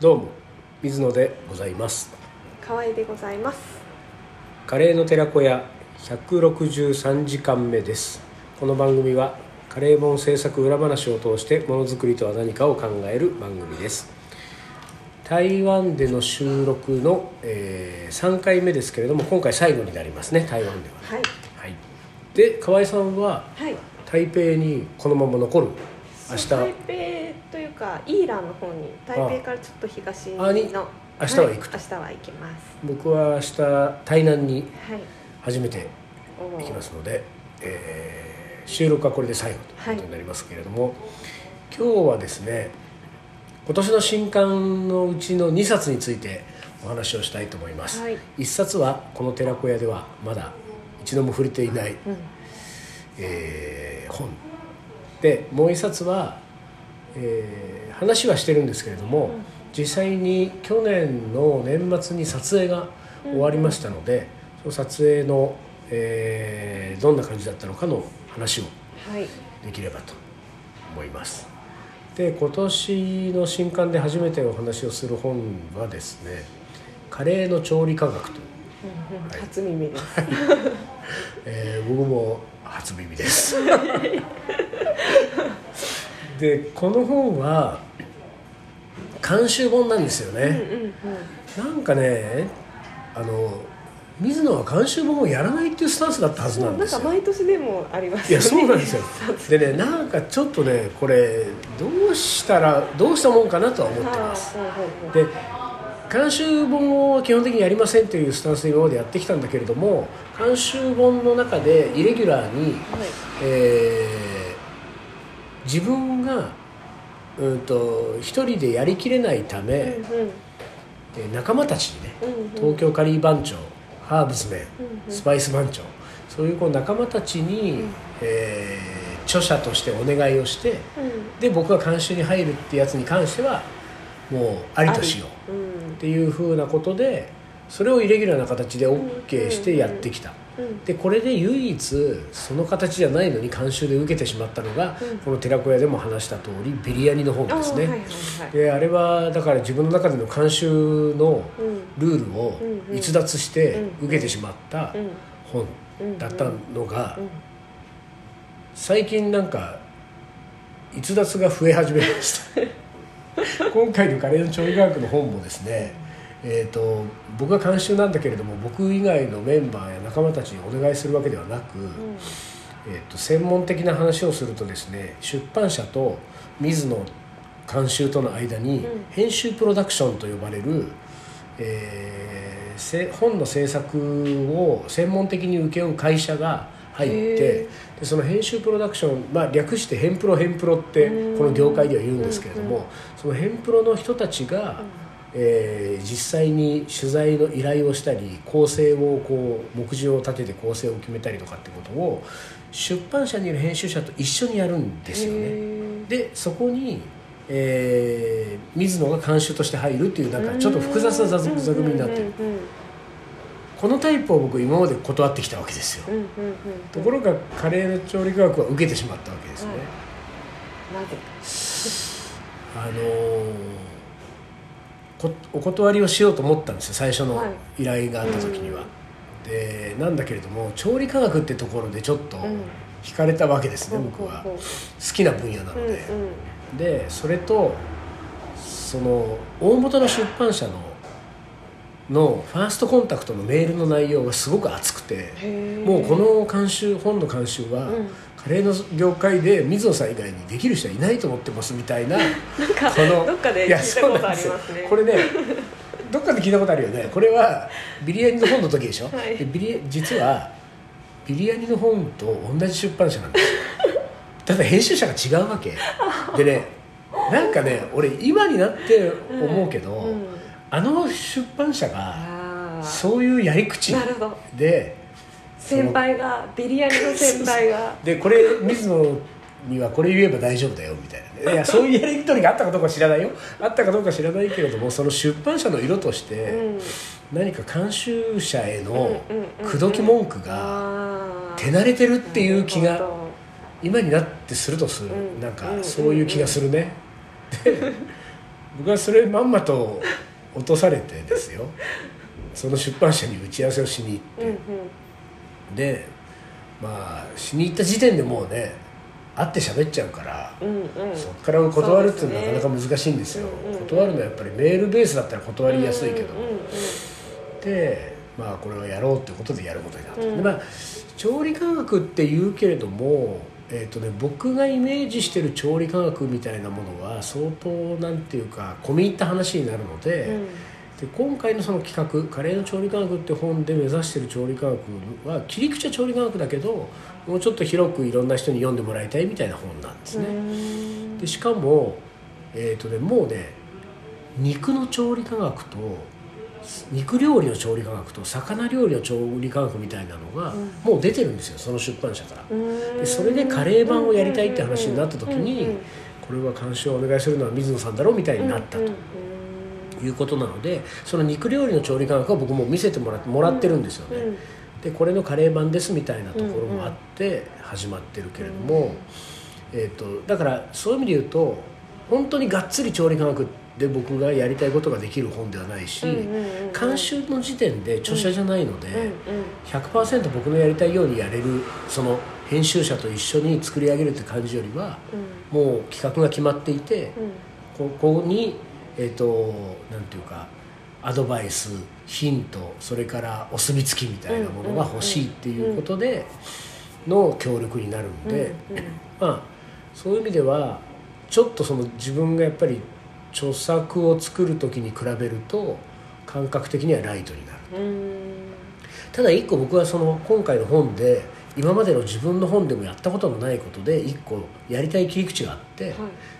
どうも水野でございます。河合でございます。カレーの寺子屋163時間目です。この番組はカレー本制作裏話を通してものづくりとは何かを考える番組です。台湾での収録の、えー3回目ですけれども今回最後になりますね台湾では。はい。はい。で河合さんははい。台北にこのまま残る？明日。台北というかイーランの方に台北からちょっと東の。あに明日は行くと。い、明日は行きます。僕は明日台南にはい。初めておー。いきますので、えー収録はこれで最後ということになりますけれども、今日はですね今年の新刊のうちの2冊についてお話をしたいと思います、はい。1冊はこの寺子屋ではまだ一度も触れていない、うん。えー本。でもう1冊は、えー話はしてるんですけれども、実際に去年の年末に撮影が終わりましたので、その撮影の、えーどんな感じだったのかの話をはい。できればと思います。で今年の新刊で初めてお話をする本はですね「カレーの調理科学」という、うんうん。はい。初耳です。えー僕も初耳です でこの本は監修本なんですよね、うんうんなんかねあの水野は監修本をやらないっていうスタンスだったはずなんかなんですよ毎年でもありますいやそうなんですよ。でねなんかちょっとねこれどうしたらどうしたもんかなとは思ってます。で監修本を基本的にやりませんというスタンスで今までやってきたんだけれども監修本の中でイレギュラーに、はい。えー自分がうんと一人でやりきれないため、うんうん。えー仲間たちにねうんうん。東京カリー番長ハーブズメン、うんうん。スパイス番長そういうこう仲間たちに、うん。えー著者としてお願いをしてうん。で僕が監修に入るってやつに関してはもうありとしよううん。っていうふうなことでそれをイレギュラーな形で OK してやってきた、うんでこれで唯一その形じゃないのに監修で受けてしまったのが、うん。この寺子屋でも話した通りビリヤニの本ですね、はいはいはい。であれはだから自分の中での監修のうん。ルールを逸脱してうん受けてしまったうん。本だったのがうん。最近なんか逸脱が増え始めました。今回のカレーの調理科学の本もですねえー、と僕が監修なんだけれども僕以外のメンバーや仲間たちにお願いするわけではなく、えー、と専門的な話をするとですね出版社と水野監修との間にうん。編集プロダクションと呼ばれる、えーせ本の制作を専門的に請け負う会社が入ってへでその編集プロダクション、まあ、略して編プロ編プロってうんこの業界では言うんですけれども、うんうんその編プロの人たちが、えー実際に取材の依頼をしたり構成をこう目次を立てて構成を決めたりとかってことを出版社にいる編集者と一緒にやるんですよね。へでそこに、えー水野が監修として入るっていうなんかちょっと複雑な座座組になってる。うんうんこのタイプを僕今まで断ってきたわけですよ。うんうんうんところがカレーの調理科学は受けてしまったわけですね、はい。あのーこお断りをしようと思ったんですよ最初のはい。依頼があった時には、でなんだけれども調理科学ってところでちょっとうん。惹かれたわけですね、ほう僕は好きな分野なのうんで、でそれとその大元の出版社ののファーストコンタクトのメールの内容がすごく熱くてもうこの監修本の監修は、うんカレーの業界で水野さん以外にできる人はいないと思ってますみたいな なんかこのどっかで聞いたことありますね。これねどっかで聞いたことあるよね。これはビリヤニの本の時でしょ、はい。でビリ実はビリヤニの本と同じ出版社なんですよ。ただ編集者が違うわけ。でねなんかね俺今になって思うけど、うんうん。あの出版社がそういうやり口で先輩がビリヤニの先輩が。でこれ水野にはこれ言えば大丈夫だよみたいな。ねいやそういうやり取りがあったかどうかは知らないよ。あったかどうか知らないけれどもその出版社の色として、うん。何か監修者への口説き文句が手慣れてるっていう気が今になってするとする、うん。なんかうん。そういう気がするね、で僕はそれまんまと落とされてですよ。その出版社に打ち合わせをしに行って、うんうんでまあしに行った時点でもうね会って喋っちゃうから、うんうん。そこから断るっていうのはなかなか難しいんですよ。うんうんうん。断るのはやっぱりメールベースだったら断りやすいけど、でまあこれをやろうってことでやることになった、うん。でまあ調理科学って言うけれどもえーとね、僕がイメージしてる調理科学みたいなものは相当なんていうか込み入った話になるので,、うんで今回のその企画「カレーの調理科学」って本で目指してる調理科学は切り口は調理科学だけどもうちょっと広くいろんな人に読んでもらいたいみたいな本なんですね。うん。でしかも、えーとね、もうね肉の調理科学と肉料理の調理科学と魚料理の調理科学みたいなのがうん。もう出てるんですよその出版社から。うん。でそれでカレー版をやりたいって話になった時にこれは監修をお願いするのは水野さんだろうみたいになったということなのでその肉料理の調理科学は僕も見せてもらってもらってるんですよね。うん。でこれのカレー版ですみたいなところもあって始まってるけれども、えー、とだからそういう意味で言うと本当にがっつり調理科学で僕がやりたいことができる本ではないし、うんうんうんうん。監修の時点で著者じゃないので、うんうん100%僕のやりたいようにやれるその編集者と一緒に作り上げるって感じよりはもう企画が決まっていて、うん。ここにえっ、となんていうかアドバイスヒントそれからお墨付きみたいなものが欲しいっていうことでの協力になるんで、まあそういう意味ではちょっとその自分がやっぱり著作を作る時に比べると感覚的にはライトになる。うん。ただ一個僕はその今回の本で今までの自分の本でもやったことのないことで一個やりたい切り口があって、はい。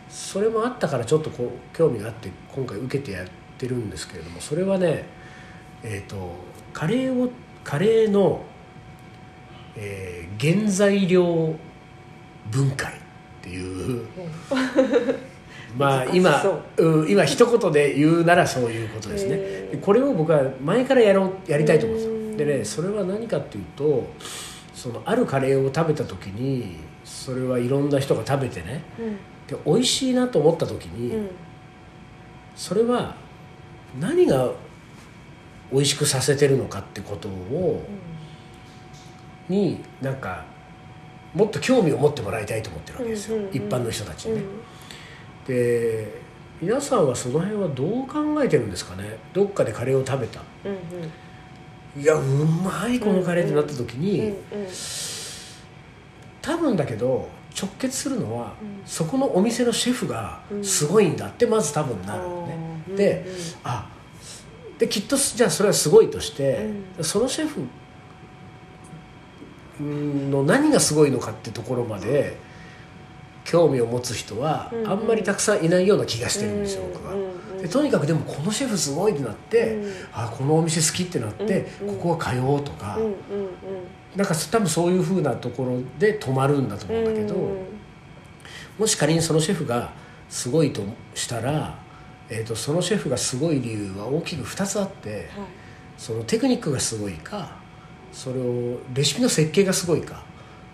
それもあったからちょっとこう興味があって今回受けてやってるんですけれどもそれはねえっ、とカレーをカレーの、えー原材料分解っていうまあ今そう。うん今一言で言うならそういうことですね。これを僕は前からやろうやりたいと思うんですうん。よでねそれは何かっていうとそのあるカレーを食べた時にそれはいろんな人が食べてねうん。で美味しいなと思った時に、うん。それは何が美味しくさせてるのかってことをになんかもっと興味を持ってもらいたいと思ってるわけですよ、一般の人たちにね。うん。で皆さんはその辺はどう考えてるんですかね。どっかでカレーを食べた。うんいやうまいこのカレーってなった時に、多分だけど直結するのは、うん。そこのお店のシェフがすごいんだってまず多分なるのね、うんで、あできっとじゃあそれはすごいとして、そのシェフうんの何がすごいのかってところまで興味を持つ人はうんあんまりたくさんいないような気がしてるんですよ、うん。僕は。うんうんでとにかくでもこのシェフすごいってなって、うん。あこのお店好きってなって、うんうん。ここは通おうとか、うんうんなんか多分そういうふうなところで止まるんだと思うんだけど、うん。もし仮にそのシェフがすごいとしたら、えー、とそのシェフがすごい理由は大きく2つあってはい。そのテクニックがすごいかそれをレシピの設計がすごいか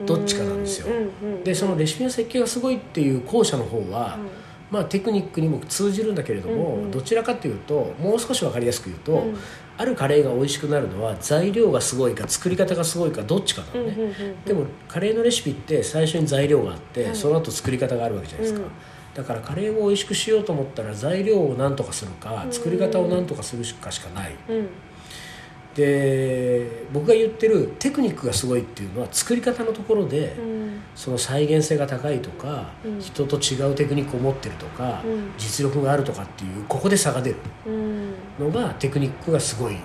どっちかなんですよ。うんうんうんでそのレシピの設計がすごいっていう後者の方は、まあ、テクニックにも通じるんだけれども、うんうん。どちらかというともう少し分かりやすく言うと、うん。あるカレーが美味しくなるのは材料がすごいか作り方がすごいかどっちかなのね、うんうんうんうん。でもカレーのレシピって最初に材料があって、はいその後作り方があるわけじゃないですか、うん。だからカレーを美味しくしようと思ったら材料を何とかするかうん。作り方を何とかするしかしかない、うんで僕が言ってるテクニックがすごいっていうのは作り方のところで、うん。その再現性が高いとか、うん。人と違うテクニックを持ってるとか、うん。実力があるとかっていうここで差が出るうん。のがテクニックがすごい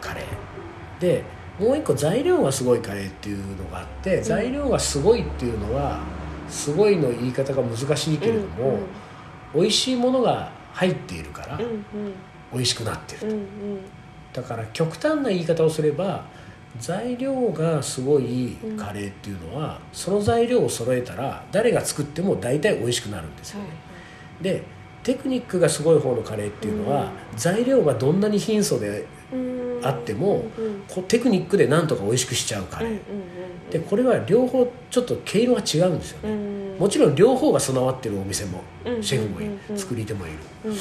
カレー。でもう一個材料がすごいカレーっていうのがあって、材料がすごいっていうのはすごいの言い方が難しいけれども、美味しいものが入っているからうんうん。美味しくなってる、うんうんだから極端な言い方をすれば材料がすごいカレーっていうのは、その材料を揃えたら誰が作っても大体美味しくなるんですよはねい、でテクニックがすごい方のカレーっていうのは、材料がどんなに貧相でうんあってもうんうんこうテクニックでなんとか美味しくしちゃうカレー、うんうんでこれは両方ちょっと毛色が違うんですよね、うん。もちろん両方が備わってるお店も、うん。シェフもいる、うん。作り手もいる、うん。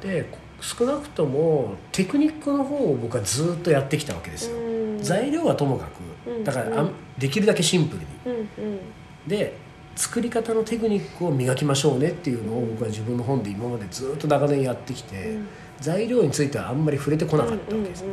で少なくともテクニックの方を僕はずっとやってきたわけですよ、うん。材料はともかうんくだからうん。できるだけシンプルに。うんうん。で作り方のテクニックを磨きましょうねっていうのを僕は自分の本で今までずっと長年やってきて、うん。材料についてはあんまり触れてこなかったわけです、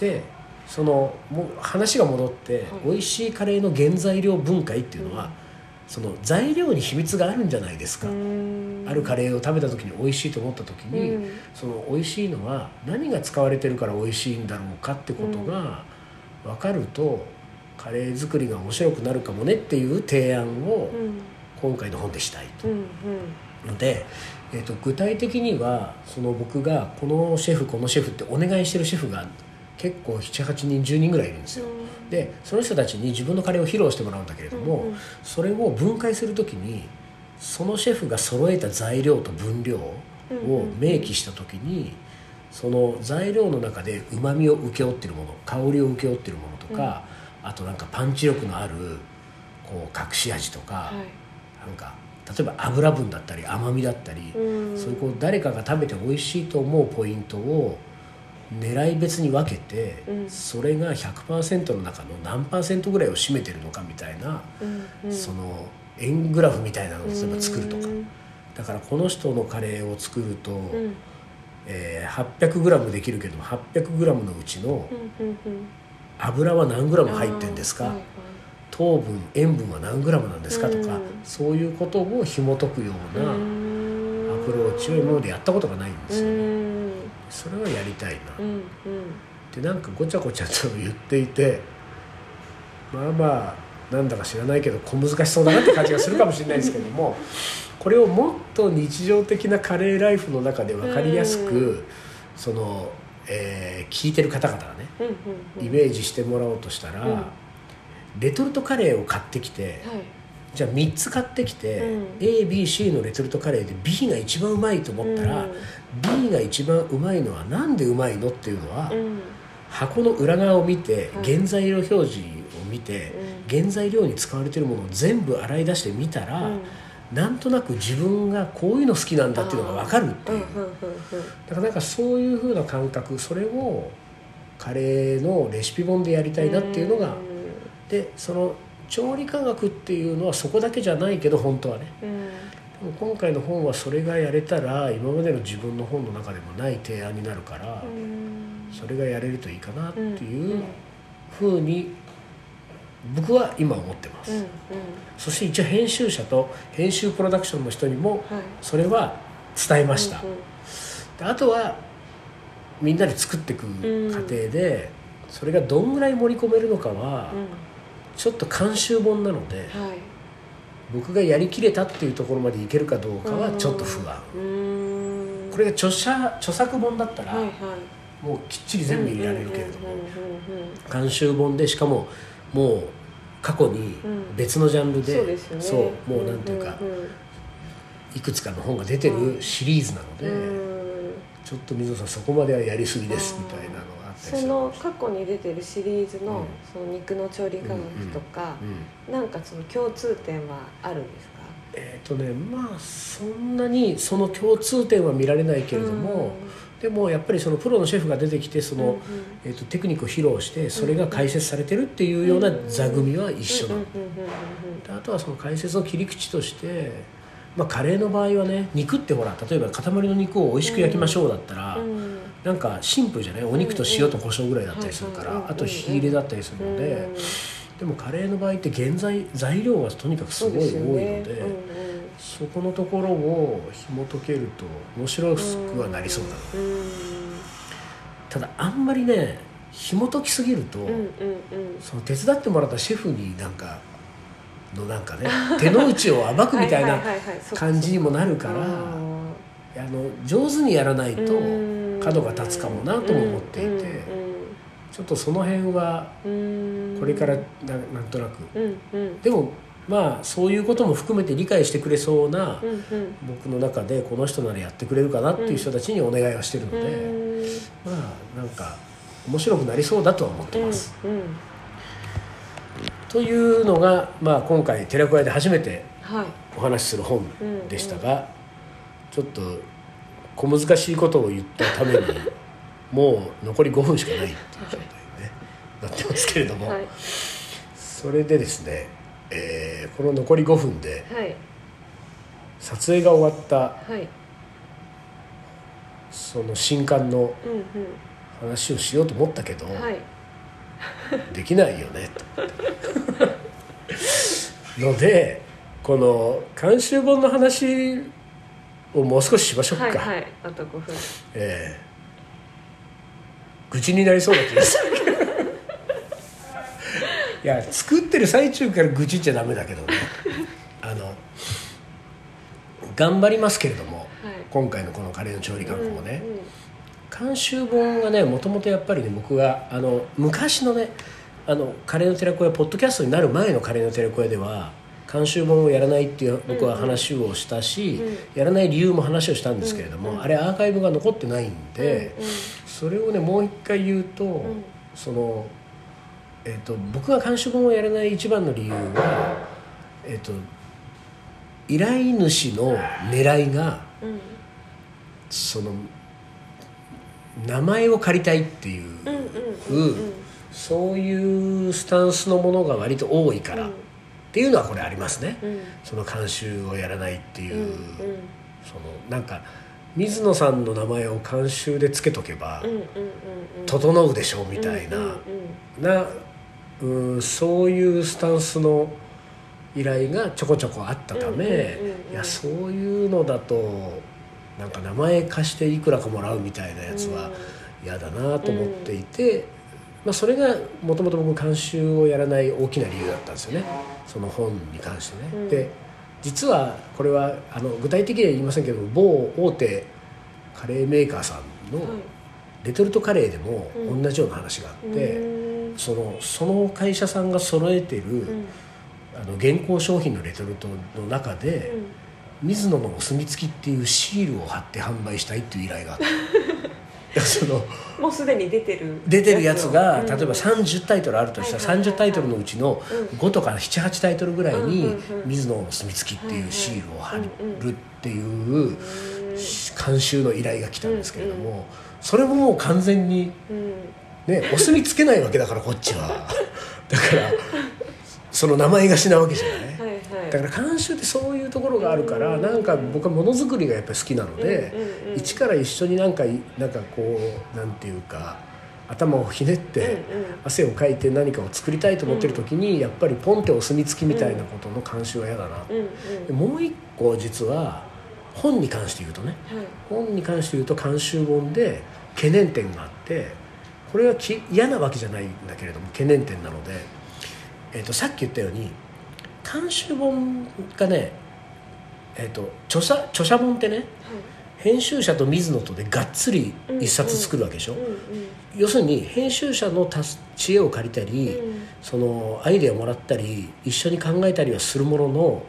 でそのもう話が戻って、美味しいカレーの原材料分解っていうのは、うんその材料に秘密があるんじゃないですか、うん。あるカレーを食べた時に美味しいと思った時に、うん。その美味しいのは何が使われてるから美味しいんだろうかってことが分かると、カレー作りが面白くなるかもねっていう提案をうん。今回の本でしたいと。うんうん。ので、えー、と具体的にはその僕がこのシェフこのシェフってお願いしてるシェフが結構78人10人ぐらいいるんですよ。でその人たちに自分のカレーを披露してもらうんだけれども、うんうん。それを分解する時にそのシェフが揃えた材料と分量を明記した時にその材料の中でうまみを請け負ってるもの香りを請け負ってるものとか、あとなんかパンチ力のあるこう隠し味とか、はい。なんか例えば油分だったり甘みだったり、うん。そういうこう誰かが食べて美味しいと思うポイントを狙い別に分けて、うん。それが100%の中の何パーセントぐらいを占めてるのかみたいな、その円グラフみたいなのを例えば作るとか、うんだからこの人のカレーを作ると、うん。えー 800g できるけども 800g のうちの油は何 g 入ってんですか、糖分塩分は何 g なんですかとか、うん。そういうことを紐解くようなアうん。プローチを今までやったことがないんですよ、うんそれはやりたいな、うんうん。でなんかごちゃごちゃと言っていてまあまあなんだか知らないけど小難しそうだなって感じがするかもしれないですけども これをもっと日常的なカレーライフの中で分かりやすうくその、えー聞いてる方々がねうんうんうん。イメージしてもらおうとしたら、うん。レトルトカレーを買ってきてはいじゃあ3つ買ってきて、うん。ABC のレトルトカレーで B が一番うまいと思ったら、うん。B が一番うまいのはなんでうまいの？っていうの？は、うん。箱の裏側を見てはい。原材料表示を見て、う原材料に使われてるものを全部洗い出してみたら、うん。なんとなく自分がこういうの好きなんだっていうのが分かるっていう、だからなんかそういう風な感覚それをカレーのレシピ本でやりたいなっていうのが、でその調理科学っていうのはそこだけじゃないけど本当はね。うん。でも今回の本はそれがやれたら今までの自分の本の中でもない提案になるから、うん。それがやれるといいかなってうん。いうふうに僕は今思ってます、うんうん。そして一応編集者と編集プロダクションの人にもはい。それは伝えました、うんうん。であとはみんなで作っていく過程で、それがどんぐらい盛り込めるのかはうんちょっと監修本なので、はい。僕がやりきれたっていうところまでいけるかどうかはちょっと不安、うん。これが著者著作本だったら、はいはい。もうきっちり全部入れられるけれども、うんうんうんうん監修本でしかももう過去にうん。別のジャンルで,、そうですよね。そうもうなんていうか、んんいくつかの本が出てるシリーズなので、うんちょっと水野さん。そこまではやりすぎですみたいなのその過去に出てるシリーズの,、うん。その肉の調理科学とかう、んなんかその共通点はあるんですか？えっ、とねまあそんなにその共通点は見られないけれども、でもやっぱりそのプロのシェフが出てきてその、うんうん。えー、とテクニックを披露してそれが解説されてるっていうような座組は一緒なの、うんうんうんうんであとはその解説の切り口として、まあ、カレーの場合はね肉ってほら例えば塊の肉を美味しく焼きましょうだったら、うんうんなんかシンプルじゃない？お肉と塩と胡椒ぐらいだったりするから、うんうんあと火入れだったりするので、でもカレーの場合って原材材料がとにかくすごい多いのでそこのところを紐解けると面白くはなりそうだな、うんうんただあんまりね紐解きすぎると、うんうんうん。その手伝ってもらったシェフになんかのなんかね 手の内を暴くみたいな感じにもなるからああの上手にやらないーとうん角が立つかもなとも思っていてうんちょっとその辺はこれからななんとなく。でもまあそういうことも含めて理解してくれそうな僕の中でこの人ならやってくれるかなっていう人たちにお願いはしてるので、うんまあなんか面白くなりそうだとは思ってます。というのが、まあ、今回寺子屋で初めてはい。お話しする本でしたが、ちょっと小難しいことを言ったためにもう残り5分しかないっていう状態に、ね、なってますけれども、はい。それでですね、えーこの残り5分ではい。撮影が終わったはい。その新刊のうん話をしようと思ったけど、うんはい。できないよねと。のでこの監修本の話をもう少ししましょうか、はいはいあと5分。ええ。愚痴になりそうな気がする。いや作ってる最中から愚痴っちゃダメだけどね。あの頑張りますけれども、はい。今回のこのカレーの調理学校もね、うんうん。監修本がねもともとやっぱりね僕があの昔のねあのカレーの寺子屋ポッドキャストになる前のカレーの寺子屋では監修本をやらないっていう僕は話をしたし、うんやらない理由も話をしたんですけれども、うん。あれアーカイブが残ってないんで、それをねもう一回言うと、ん。その、えっと僕が監修本をやらない一番の理由は、えっと依頼主の狙いがうんその名前を借りたいっていう、そういうスタンスのものが割と多いから、っていうのはこれありますね、うん。その監修をやらないっていう、うんうん。そのなんか水野さんの名前を監修でつけとけば、整うでしょうみたいな、なうんそういうスタンスの依頼がちょこちょこあったため、いやそういうのだとなんか名前貸していくらかもらうみたいなやつは嫌だなと思っていて、まあ、それがもともと僕監修をやらない大きな理由だったんですよね。その本に関してね。うん。で実はこれはあの具体的には言いませんけど某大手カレーメーカーさんのはいレトルトカレーでもうん。同じような話があって、うん。そのその会社さんが揃えてる、うん。あの現行商品のレトルトの中で、水野のお墨付きっていうシールを貼って販売したいっていう依頼があっていやそのもうすでに出てる出てるやつが、うん。例えば30タイトルあるとしたら、はいはいはいはい。30タイトルのうちのうん。5とか78タイトルぐらいに、うんうんうん水野のお墨付きっていうシールを貼うんうんるっていううん監修の依頼が来たんですけれども、それももう完全にうん。ねお墨つけないわけだからこっちは。だからその名前がしなわけじゃない、だから監修ってそういうところがあるから、うん。なんか僕はものづくりがやっぱり好きなので、うんうんうん一から一緒になんかいなんかこうなんていうか頭をひねって、うんうん。汗をかいて何かを作りたいと思ってる時に、やっぱりポンってお墨付きみたいなことの監修は嫌だな、うんうんでもう一個実は本に関して言うとね。はい。本に関して言うと監修本で懸念点があってこれはき嫌なわけじゃないんだけれども懸念点なので、えー、とさっき言ったように監修本がね、えー、と著者著者本ってね編集者と水野とでがっつり一冊作るわけでしょ、うんうん要するに編集者のたす知恵を借りたり、うん。そのアイデアをもらったり一緒に考えたりはするものの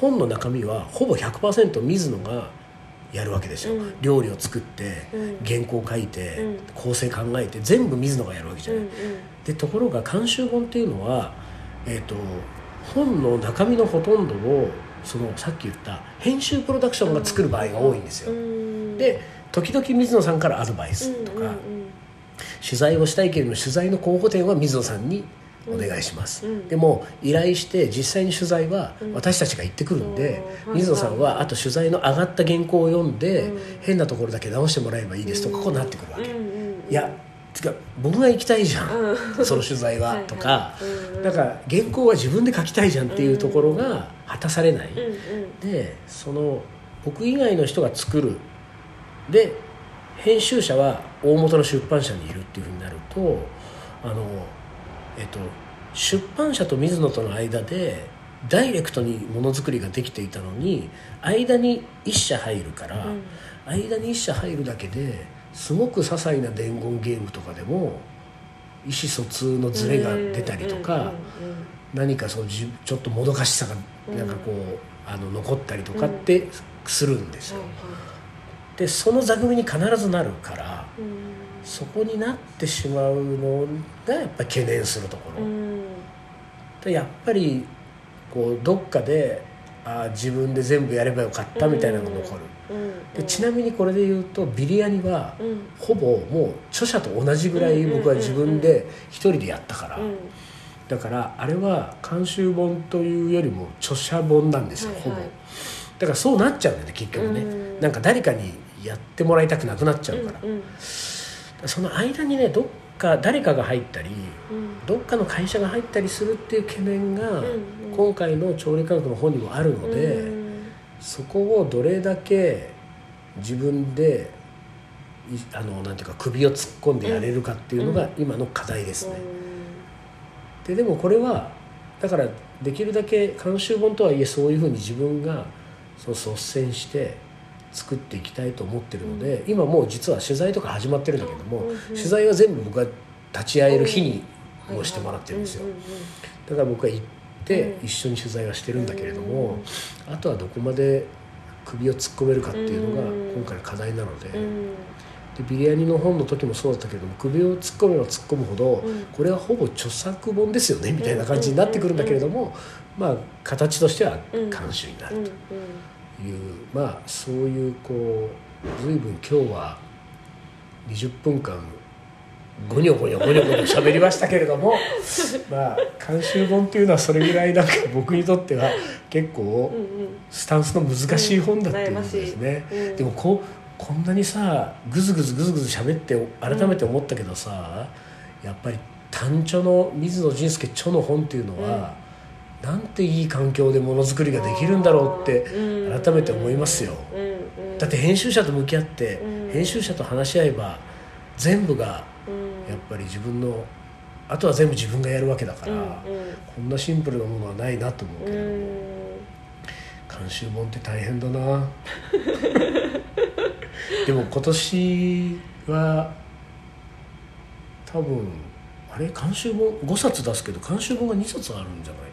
本の中身はほぼ100%水野がやるわけですよ、うん。料理を作って、うん。原稿書いて、うん。構成考えて全部水野がやるわけじゃない、うんでところが監修本っていうのは、えー、と本の中身のほとんどをそのさっき言った編集プロダクションが作る場合が多いんですよ、うん。で時々水野さんからアドバイスとか、取材をしたいけれども取材の候補点は水野さんにお願いします、うんでも依頼して実際に取材はうん。私たちが行ってくるんで、うん水野さんはあと取材の上がった原稿を読んで、うん。変なところだけ直してもらえばいいですとかこうなってくるわけ、いやつか僕が行きたいじゃん、うん。その取材は。とか、うんうん。だから原稿は自分で書きたいじゃんっていうところが果たされない、うんうん。でその僕以外の人が作る。で編集者は大元の出版社にいるっていうふうになるとあの、えっと、出版社と水野との間でダイレクトにものづくりができていたのに間に一社入るから、うん。間に一社入るだけですごく些細な伝言ゲームとかでも意思疎通のズレが出たりとか。何かそうじちょっともどかしさがなんかこう、あの残ったりとかってするんですよ、でその座組に必ずなるからそこになってしまうのがやっぱり懸念するところ、やっぱりこうどっかであー自分で全部やればよかったみたいなのが残る、うんでちなみにこれで言うとビリヤニはうん。ほぼもう著者と同じぐらい僕は自分で一人でやったから、うん。だからあれは監修本というよりも著者本なんですよ、はいはい。ほぼ。だからそうなっちゃうんだよね結局ね、うん。なんか誰かにやってもらいたくなくなっちゃうから、うん。その間にねどっか誰かが入ったりうん。どっかの会社が入ったりするっていう懸念が、んうん。今回の調理科学の本にもあるので、うん。そこをどれだけ自分でいあのなんていうか首を突っ込んでやれるかっていうのが今の課題ですね、ででもこれはだからできるだけ監修本とはいえそういうふうに自分がその率先して作っていきたいと思ってるので、今もう実は取材とか始まってるんだけども、うんうん取材は全部僕が立ち会える日にうん。をしてもらってるんですよ、だから僕は行ってうん。一緒に取材はしてるんだけれども、あとはどこまで首を突っ込めるかっていうのがうん。今回の課題なので,、うん。うんでビリヤニの本の時もそうだったけども首を突っ込めば突っ込むほど、うん。これはほぼ著作本ですよねみたいな感じになってくるんだけれども、まあ形としてはうん監修になるうんうんという、まあそういうこう随分今日は20分間ゴニョゴニョゴニョゴニョ喋りましたけれども まあ監修本っていうのはそれぐらいなんか僕にとっては結構うん。うんスタンスの難しい本だっていうことですね、うんうん。でもこうこんなにさグズグズグズグズ喋って改めて思ったけどさ、やっぱり単著の水野仁介著の本っていうのは、なんていい環境でものづくりができるんだろうってうん。改めて思いますよ、だって編集者と向き合って、うん。編集者と話し合えば全部がうん。やっぱり自分のあとは全部自分がやるわけだから、うんこんなシンプルなものはないなと思うけうれども、ん。監修本って大変だな。でも今年は多分あれ？監修本5冊出すけど監修本が2冊あるんじゃない？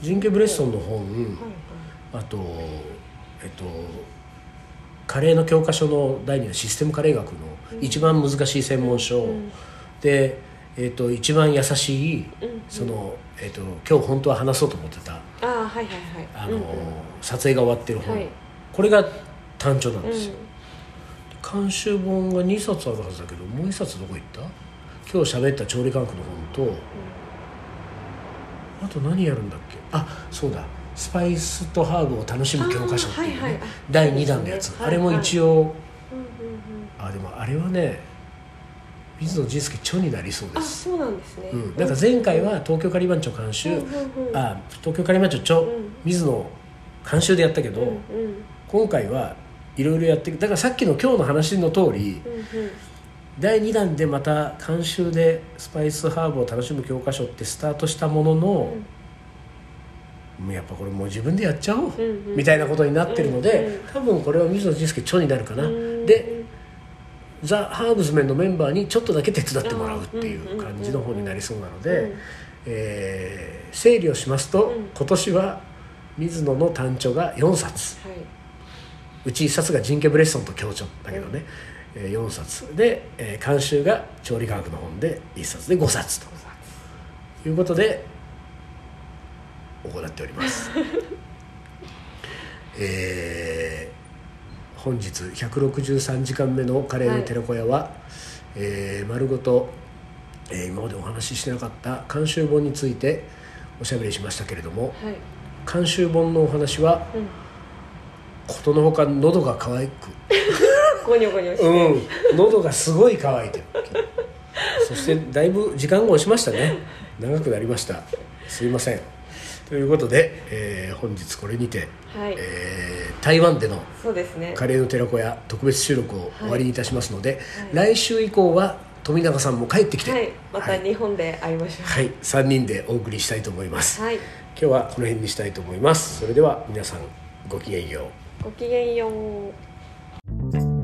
ジンケ・ブレッソンの本、はいあとえっとカレーの教科書の第2のシステムカレー学の一番難しい専門書、うん。で、えっと一番優しいその、えっと今日本当は話そうと思ってた撮影が終わってる本、はい。これが単調なんですよ、監修本が2冊あるはずだけどもう1冊どこ行った？今日喋った調理科学の本と、あと何やるんだっけ？あそうだ。スパイスとハーブを楽しむ教科書っていうね、はいはい。あ第2弾のやつ、ねあれも一応、うんうんうん。あでもあれはね水野仁介著になりそうであすそうなんですね。うん、なんか前回は東京カリバン長監修、うんうんうん。あ東京カリバン長著、うん。水野監修でやったけど、うんうん。今回はいろいろやってだからさっきの今日の話の通りうんうん第2弾でまた監修でスパイスハーブを楽しむ教科書ってスタートしたものの、もうやっぱこれもう自分でやっちゃおう、うんうん。みたいなことになってるので、うんうん。多分これは水野仁介著になるかな、うんでザ・ハーブズメンのメンバーにちょっとだけ手伝ってもらうっていう感じの方になりそうなので、うん。えー整理をしますと、うん。今年は水野の単著が4冊。はい。うち1冊がジンケ・ブレッソンと協調だけどね、えー4冊。で、えー監修が調理科学の本で1冊で5冊ということで行っております。えー本日163時間目のカレーの寺子屋は、えー丸ごと、えー今までお話ししてなかった監修本についておしゃべりしましたけれどもはい。監修本のお話はうん。ことのほか喉が渇くゴニョゴニョして。うん。喉がすごい渇いてる。そしてだいぶ時間が押しましたね。長くなりました。すいません。ということで、えー本日これにて、はい。えー台湾でのカレーの寺子屋特別収録を終わりにいたしますので、はい。来週以降は富永さんも帰ってきて。はい。またはい日本で会いましょう。はい、3人でお送りしたいと思います、はい。今日はこの辺にしたいと思います。それでは皆さんごきげんよう。ごきげんよう